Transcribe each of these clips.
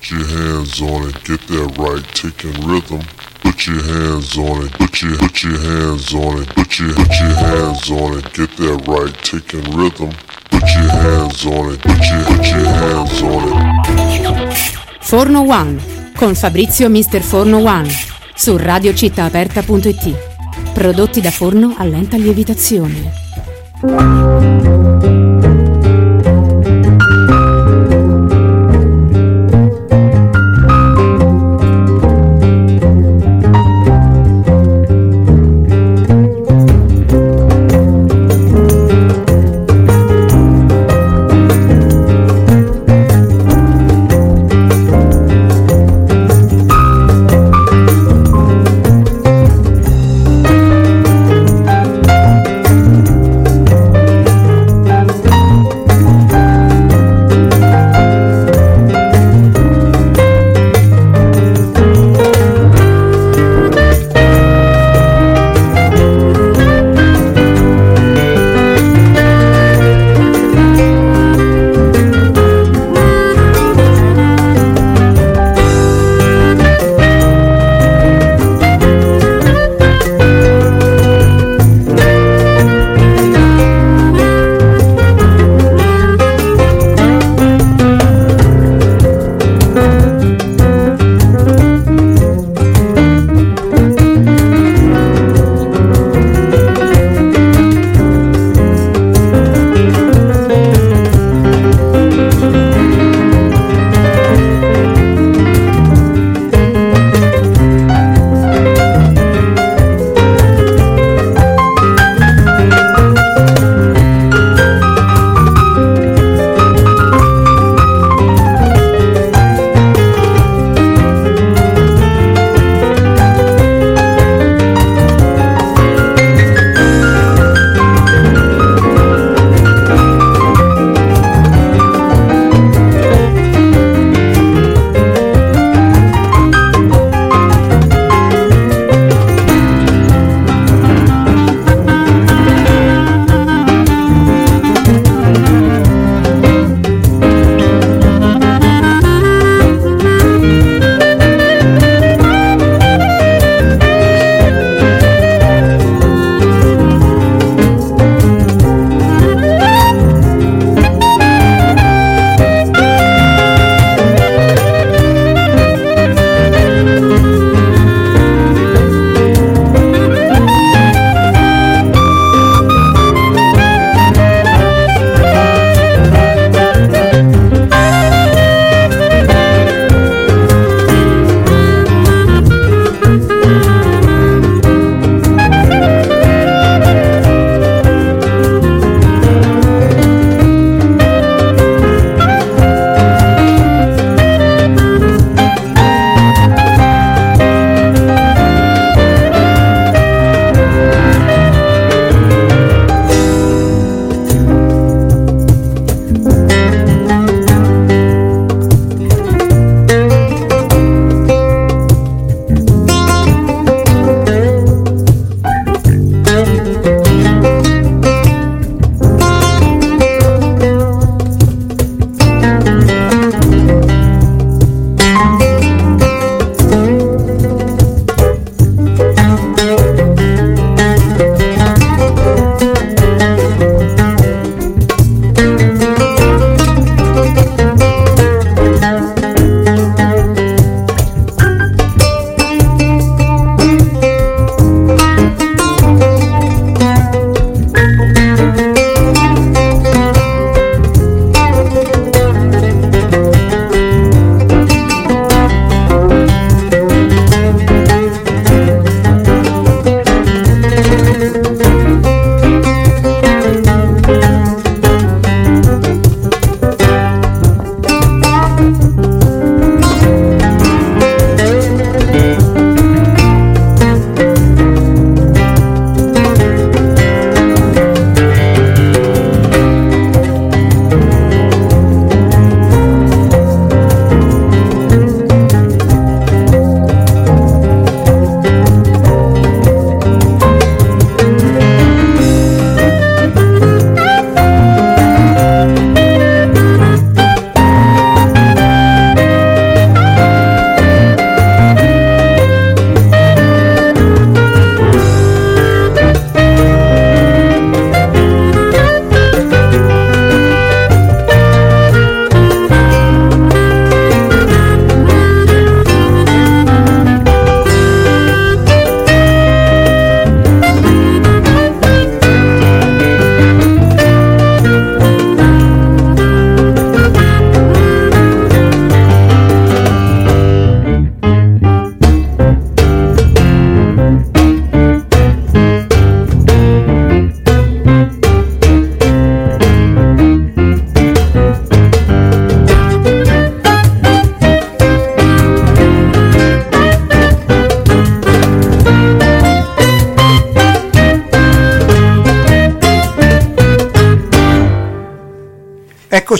Put your hands on it, get that right ticking rhythm. Put your hands on it, put your put your hands on it, put your put your hands on it, get that right ticking rhythm. Put your hands on it, put your put your hands on it. Forno One con Fabrizio Mister Forno One su radiocittaaperta.it. Prodotti da forno a lenta lievitazione.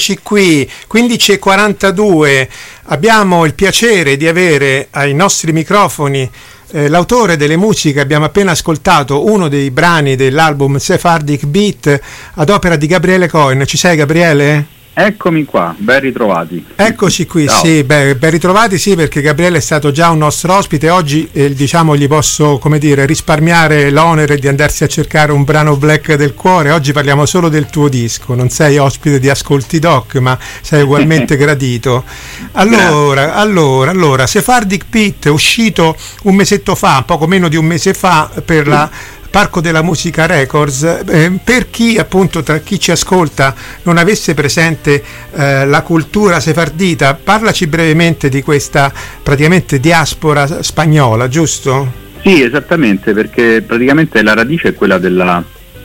Eccoci qui, 15.42. Abbiamo il piacere di avere ai nostri microfoni eh, l'autore delle musiche. Abbiamo appena ascoltato uno dei brani dell'album Sephardic Beat ad opera di Gabriele Cohen. Ci sei, Gabriele? Eccomi qua, ben ritrovati. Eccoci qui, Ciao. sì, beh, ben ritrovati, sì, perché Gabriele è stato già un nostro ospite. Oggi, eh, diciamo, gli posso, come dire, risparmiare l'onere di andarsi a cercare un brano black del cuore. Oggi parliamo solo del tuo disco, non sei ospite di Ascolti Doc, ma sei ugualmente gradito. Allora, allora, allora, Sephardic Pit è uscito un mesetto fa, poco meno di un mese fa, per la Parco della Musica Records, eh, per chi appunto tra chi ci ascolta non avesse presente eh, la cultura sefardita, parlaci brevemente di questa praticamente diaspora spagnola, giusto? Sì, esattamente, perché praticamente la radice è quella della,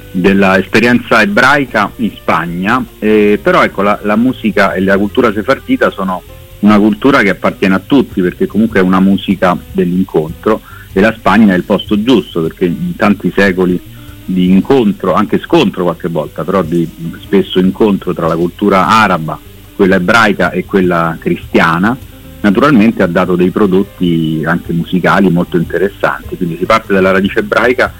dell'esperienza ebraica in Spagna, eh, però ecco la, la musica e la cultura sefardita sono una cultura che appartiene a tutti perché comunque è una musica dell'incontro e la Spagna è il posto giusto perché in tanti secoli di incontro, anche scontro qualche volta, però di spesso incontro tra la cultura araba, quella ebraica e quella cristiana, naturalmente ha dato dei prodotti anche musicali molto interessanti, quindi si parte dalla radice ebraica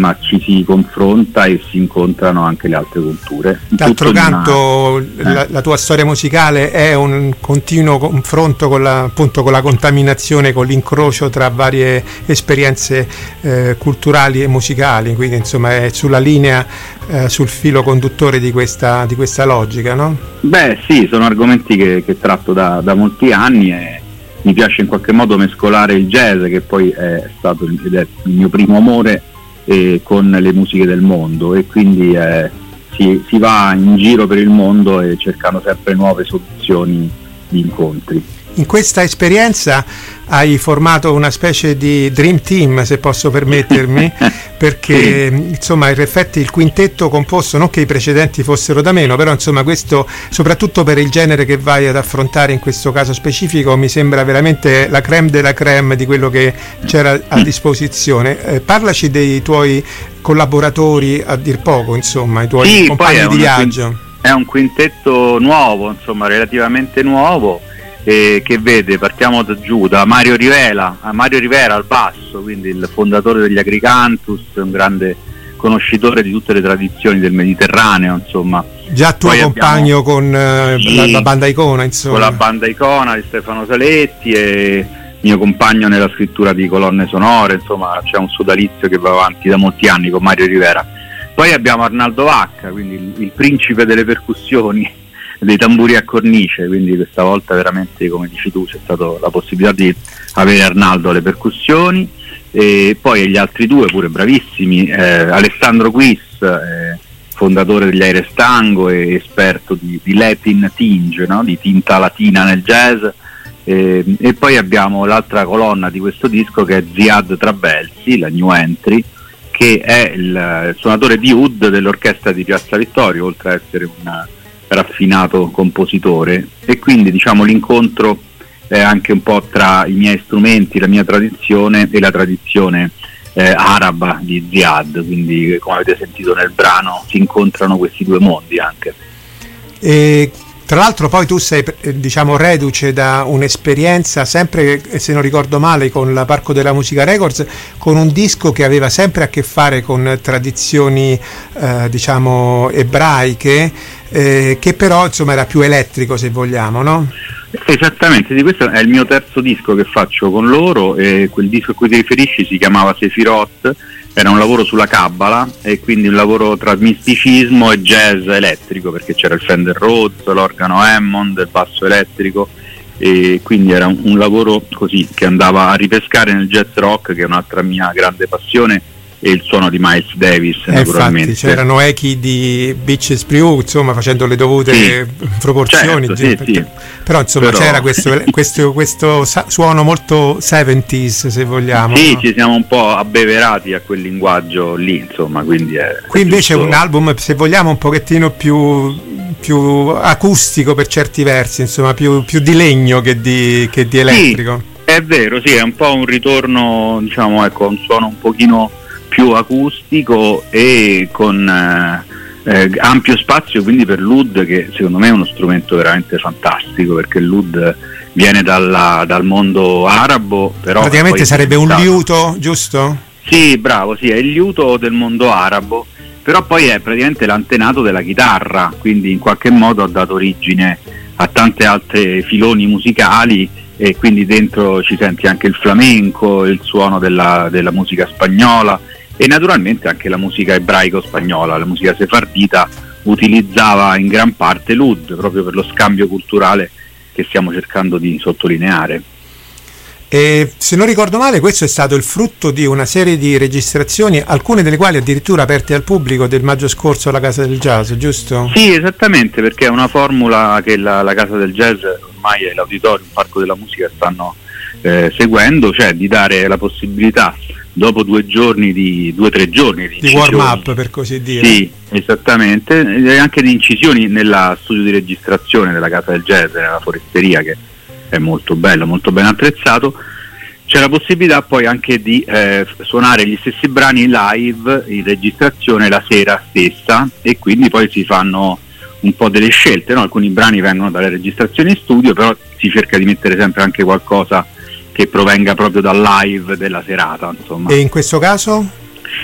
ma ci si confronta e si incontrano anche le altre culture. D'altro canto una... la, eh. la, tua storia musicale è un continuo confronto con la, appunto, con la contaminazione, con l'incrocio tra varie esperienze eh, culturali e musicali, quindi insomma è sulla linea, eh, sul filo conduttore di questa, di questa, logica, no? Beh sì, sono argomenti che, che tratto da, da molti anni e mi piace in qualche modo mescolare il jazz che poi è stato ed è il mio primo amore eh, con le musiche del mondo e quindi eh, si, si va in giro per il mondo e cercando sempre nuove soluzioni di incontri. In questa esperienza hai formato una specie di dream team, se posso permettermi, perché insomma in effetti il quintetto composto, non che i precedenti fossero da meno, però insomma questo, soprattutto per il genere che vai ad affrontare in questo caso specifico, mi sembra veramente la creme della creme di quello che c'era a disposizione. Eh, parlaci dei tuoi collaboratori a dir poco, insomma, i tuoi sì, compagni di viaggio. È un quintetto nuovo, insomma, relativamente nuovo eh, che vede, partiamo da giù, da Mario Rivera, Mario Rivera al basso, quindi il fondatore degli Agricantus, un grande conoscitore di tutte le tradizioni del Mediterraneo, insomma. Già tuo Poi compagno abbiamo, con eh, sì, la, la, banda Icona, insomma. Con la banda Icona di Stefano Saletti e mio compagno nella scrittura di colonne sonore, insomma c'è un sodalizio che va avanti da molti anni con Mario Rivera. Poi abbiamo Arnaldo Vacca, quindi il, il principe delle percussioni, dei tamburi a cornice, quindi questa volta veramente, come dici tu, c'è stata la possibilità di avere Arnaldo alle percussioni e poi gli altri due pure bravissimi, eh, Alessandro Quis, eh, fondatore degli Aires Tango e esperto di, di Latin tinge, no? di tinta latina nel jazz, eh, e poi abbiamo l'altra colonna di questo disco che è Ziad Trabelsi, la new entry, che è il, il suonatore di Ud dell'orchestra di Piazza Vittorio, oltre ad essere una raffinato compositore e quindi diciamo l'incontro è anche un po' tra i miei strumenti, la mia tradizione e la tradizione eh, araba di Ziad, quindi come avete sentito nel brano si incontrano questi due mondi anche. E tra l'altro poi tu sei diciamo reduce da un'esperienza sempre, se non ricordo male, con la Parco della Musica Records, con un disco che aveva sempre a che fare con tradizioni eh, diciamo ebraiche, eh, che però insomma era più elettrico se vogliamo, no? Esattamente, sì, questo è il mio terzo disco che faccio con loro e quel disco a cui ti riferisci si chiamava Sefirot era un lavoro sulla Kabbalah e quindi un lavoro tra misticismo e jazz elettrico perché c'era il Fender Rhodes, l'organo Hammond, il basso elettrico e quindi era un, un lavoro così che andava a ripescare nel jazz rock che è un'altra mia grande passione e il suono di Miles Davis eh, naturalmente. Infatti, c'erano echi di Beaches Brew insomma facendo le dovute sì, proporzioni certo, sì, sì. però insomma però... c'era questo, questo, questo, suono molto 70s se vogliamo sì no? ci siamo un po' abbeverati a quel linguaggio lì insomma quindi è, qui invece è un album se vogliamo un pochettino più, più acustico per certi versi insomma più, più di legno che di, che di elettrico è vero, sì, è un po' un ritorno, diciamo, ecco, un suono un pochino più acustico e con, eh, eh, ampio spazio quindi per l'UD che secondo me è uno strumento veramente fantastico perché l'UD viene dalla, dal mondo arabo però praticamente sarebbe un liuto giusto? sì bravo sì è il liuto del mondo arabo però poi è praticamente l'antenato della chitarra quindi in qualche modo ha dato origine a tante altre filoni musicali e quindi dentro ci senti anche il flamenco, il suono della, della musica spagnola e naturalmente anche la musica ebraico-spagnola, la musica sefardita utilizzava in gran parte l'UD proprio per lo scambio culturale che stiamo cercando di sottolineare. E se non ricordo male, questo è stato il frutto di una serie di registrazioni, alcune delle quali addirittura aperte al pubblico del maggio scorso alla Casa del Jazz, giusto? Sì, esattamente, perché è una formula che la, la Casa del Jazz ormai è l'auditorium, il Parco della Musica stanno eh, seguendo, cioè di dare la possibilità dopo due giorni di due o tre giorni di, di warm up per così dire. Sì esattamente. E anche di incisioni nella studio di registrazione della casa del jazz nella foresteria che è molto bello molto ben attrezzato c'è la possibilità poi anche di eh, suonare gli stessi brani live in registrazione la sera stessa e quindi poi si fanno un po' delle scelte no? alcuni brani vengono dalle registrazioni in studio però si cerca di mettere sempre anche qualcosa che provenga proprio dal live della serata. Insomma. E in questo caso?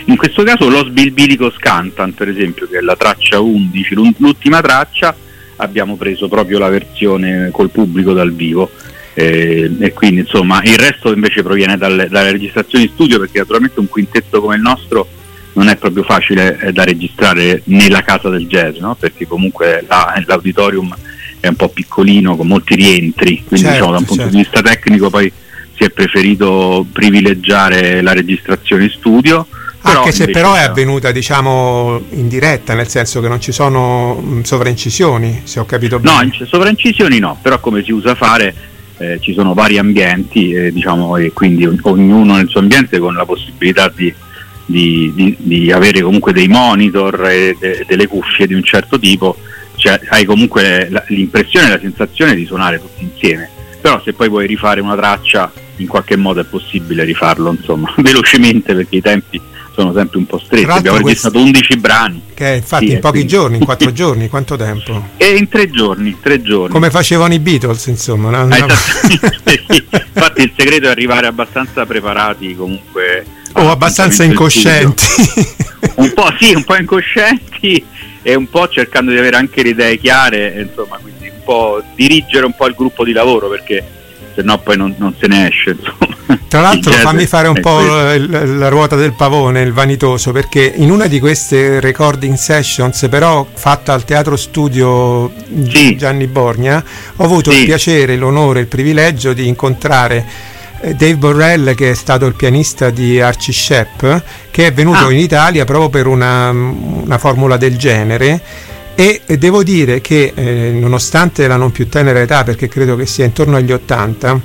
In questo caso Los Bilbilicos Cantan, per esempio, che è la traccia 11, l'ultima traccia, abbiamo preso proprio la versione col pubblico dal vivo. Eh, e quindi insomma il resto invece proviene dalle, dalle registrazioni studio perché naturalmente un quintetto come il nostro non è proprio facile eh, da registrare nella casa del jazz, no? perché comunque la, l'auditorium è un po' piccolino con molti rientri, quindi certo, diciamo da un punto certo. di vista tecnico poi si è preferito privilegiare la registrazione in studio. Anche se però è avvenuta diciamo in diretta, nel senso che non ci sono mm, sovraincisioni, se ho capito bene. No, sovraincisioni no, però come si usa fare eh, ci sono vari ambienti eh, diciamo, e quindi ognuno nel suo ambiente con la possibilità di, di, di, di avere comunque dei monitor e de, delle cuffie di un certo tipo, cioè hai comunque l'impressione e la sensazione di suonare tutti insieme. Però se poi vuoi rifare una traccia in qualche modo è possibile rifarlo insomma velocemente perché i tempi sono sempre un po' stretti. Abbiamo registrato 11 brani. Che infatti sì, in pochi quindi... giorni, in quattro giorni, quanto tempo? E in tre giorni, tre giorni. Come facevano i Beatles, insomma. No? Ah, infatti il segreto è arrivare abbastanza preparati comunque. O abbastanza incoscienti. un po' sì, un po' incoscienti e un po' cercando di avere anche le idee chiare, insomma, quindi un po' dirigere un po' il gruppo di lavoro perché se no poi non, non, se ne esce. Insomma. Tra l'altro fammi fare un po' la, la ruota del pavone, il vanitoso, perché in una di queste recording sessions, però fatta al Teatro Studio sì. Gianni Borgna, ho avuto sì. il piacere, l'onore, il privilegio di incontrare eh, Dave Borrell che è stato il pianista di Archie Shepp che è venuto ah. in Italia proprio per una, una formula del genere e devo dire che eh, nonostante la non più tenera età perché credo che sia intorno agli 80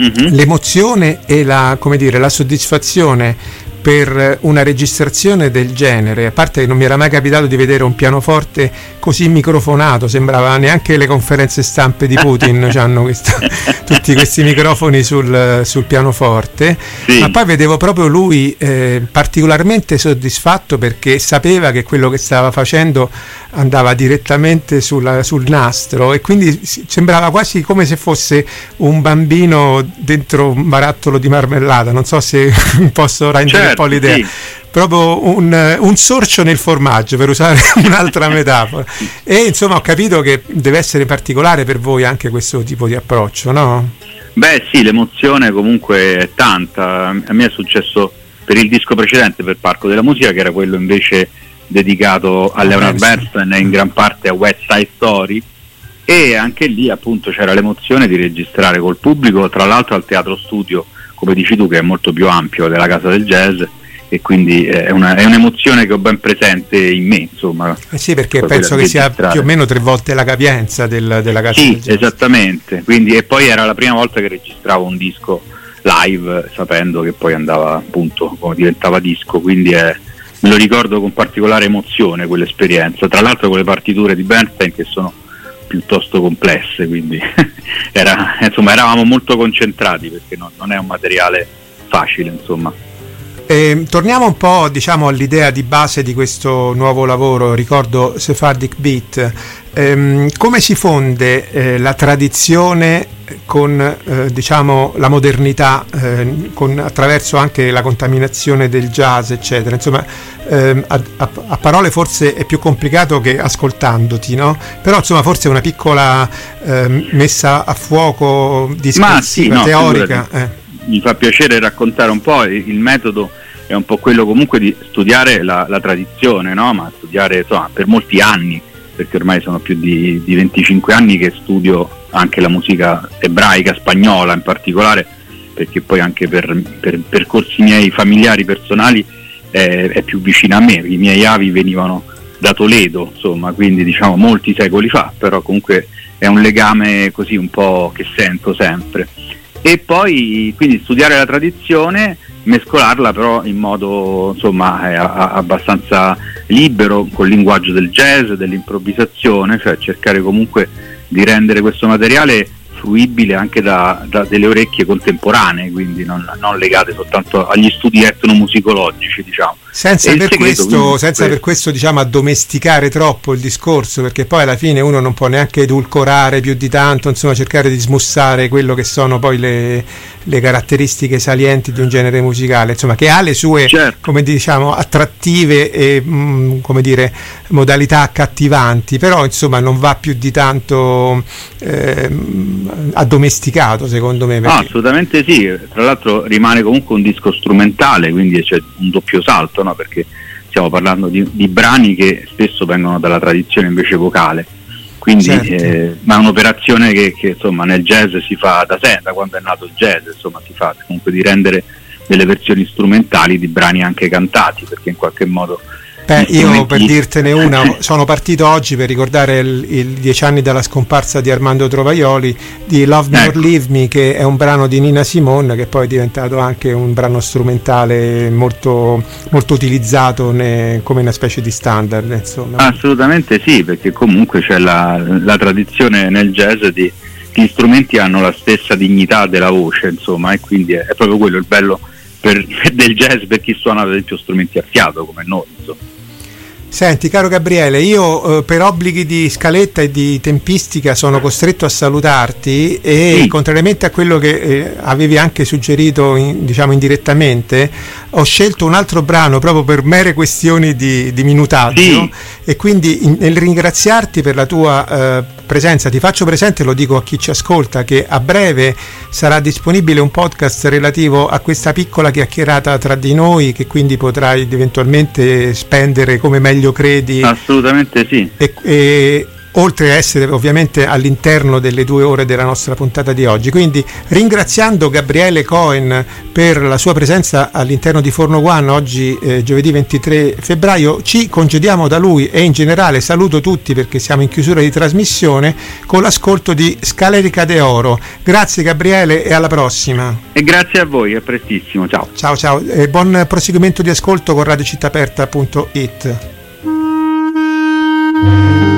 mm-hmm. l'emozione e la, dire, la soddisfazione per una registrazione del genere, a parte che non mi era mai capitato di vedere un pianoforte così microfonato, sembrava neanche le conferenze stampe di Putin hanno questa, tutti questi microfoni sul, sul pianoforte, sì. ma poi vedevo proprio lui eh, particolarmente soddisfatto perché sapeva che quello che stava facendo andava direttamente sulla, sul nastro e quindi sembrava quasi come se fosse un bambino dentro un barattolo di marmellata, non so se posso rendere certo, un po' l'idea. Sì. Proprio un, un, sorcio nel formaggio, per usare un'altra metafora. E insomma ho capito che deve essere particolare per voi anche questo tipo di approccio, no? Beh sì, l'emozione comunque è tanta. A me è successo per il disco precedente, per Parco della Musica, che era quello invece dedicato a Leonard Bernstein e in gran parte a West Side Story e anche lì appunto c'era l'emozione di registrare col pubblico, tra l'altro al teatro studio, come dici tu, che è molto più ampio della casa del jazz e quindi è, una, è un'emozione che ho ben presente in me. Insomma, eh sì, perché penso che sia più o meno tre volte la capienza del, della casa sì, del jazz. esattamente, quindi, e poi era la prima volta che registravo un disco live sapendo che poi andava appunto, come diventava disco, quindi è me lo ricordo con particolare emozione quell'esperienza, tra l'altro con le partiture di Bernstein che sono piuttosto complesse, quindi era, insomma, eravamo molto concentrati perché no, non è un materiale facile. Insomma. Eh, torniamo un po' diciamo, all'idea di base di questo nuovo lavoro, ricordo Sephardic Beat. Eh, come si fonde eh, la tradizione con eh, diciamo, la modernità, eh, con, attraverso anche la contaminazione del jazz, eccetera? Insomma, ehm, a, a, a, parole forse è più complicato che ascoltandoti, no? Però insomma forse una piccola ehm, messa a fuoco discorsiva, sì, no, teorica. Mi fa piacere raccontare un po' il metodo è un po' quello comunque di studiare la, la tradizione, no? ma studiare insomma, per molti anni, perché ormai sono più di, di 25 anni che studio anche la musica ebraica, spagnola in particolare, perché poi anche per, per percorsi miei familiari personali è, è, più vicina a me, i miei avi venivano da Toledo, insomma, quindi diciamo molti secoli fa, però comunque è un legame così un po' che sento sempre. E poi quindi studiare la tradizione mescolarla però in modo insomma, eh, abbastanza libero col linguaggio del jazz, dell'improvvisazione, cioè cercare comunque di rendere questo materiale fruibile anche da, da delle orecchie contemporanee, quindi non, non, legate soltanto agli studi etnomusicologici. Diciamo. Senza, per questo, quindi, senza per questo diciamo, addomesticare troppo il discorso, perché poi alla fine uno non può neanche edulcorare più di tanto, insomma cercare di smussare quello che sono poi le, le caratteristiche salienti di un genere musicale, insomma, che ha le sue certo. come diciamo, attrattive e mh, mm, come dire, modalità accattivanti, però insomma non va più di tanto eh, addomesticato secondo me. Perché... No, assolutamente sì, tra l'altro rimane comunque un disco strumentale, quindi c'è un doppio salto, no? perché stiamo parlando di, di brani che spesso vengono dalla tradizione invece vocale quindi certo. eh, ma è un'operazione che, che insomma, nel jazz si fa da sempre, da quando è nato il jazz, insomma, si fa comunque di rendere delle versioni strumentali di brani anche cantati, perché in qualche modo Beh, io per dirtene una, sono partito oggi per ricordare i dieci anni dalla scomparsa di Armando Trovaioli di Love Me ecco. or Leave Me, che è un brano di Nina Simone, che poi è diventato anche un brano strumentale molto, molto utilizzato ne, come una specie di standard. Insomma. Assolutamente sì, perché comunque c'è la, la tradizione nel jazz di gli strumenti hanno la stessa dignità della voce, insomma, e quindi è, è proprio quello il bello per, del jazz per chi suona ad esempio strumenti a fiato come noi. Insomma. Senti, caro Gabriele, io eh, per obblighi di scaletta e di tempistica sono costretto a salutarti e sì. contrariamente a quello che eh, avevi anche suggerito in, diciamo indirettamente, ho scelto un altro brano proprio per mere questioni di, di minutaggio sì. e quindi in, nel ringraziarti per la tua eh, presenza ti faccio presente, lo dico a chi ci ascolta, che a breve sarà disponibile un podcast relativo a questa piccola chiacchierata tra di noi che quindi potrai eventualmente spendere come meglio meglio credi. Assolutamente sì. E, e, oltre a essere ovviamente all'interno delle due ore della nostra puntata di oggi. Quindi ringraziando Gabriele Cohen per la sua presenza all'interno di Forno One oggi eh, giovedì 23 febbraio, ci congediamo da lui e in generale saluto tutti perché siamo in chiusura di trasmissione con l'ascolto di Scalerica de Oro. Grazie Gabriele e alla prossima. E grazie a voi, a prestissimo, ciao. Ciao ciao e buon proseguimento di ascolto con radiocittaperta.it. Thank you.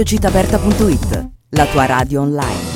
radiocitaperta.it, la tua radio online.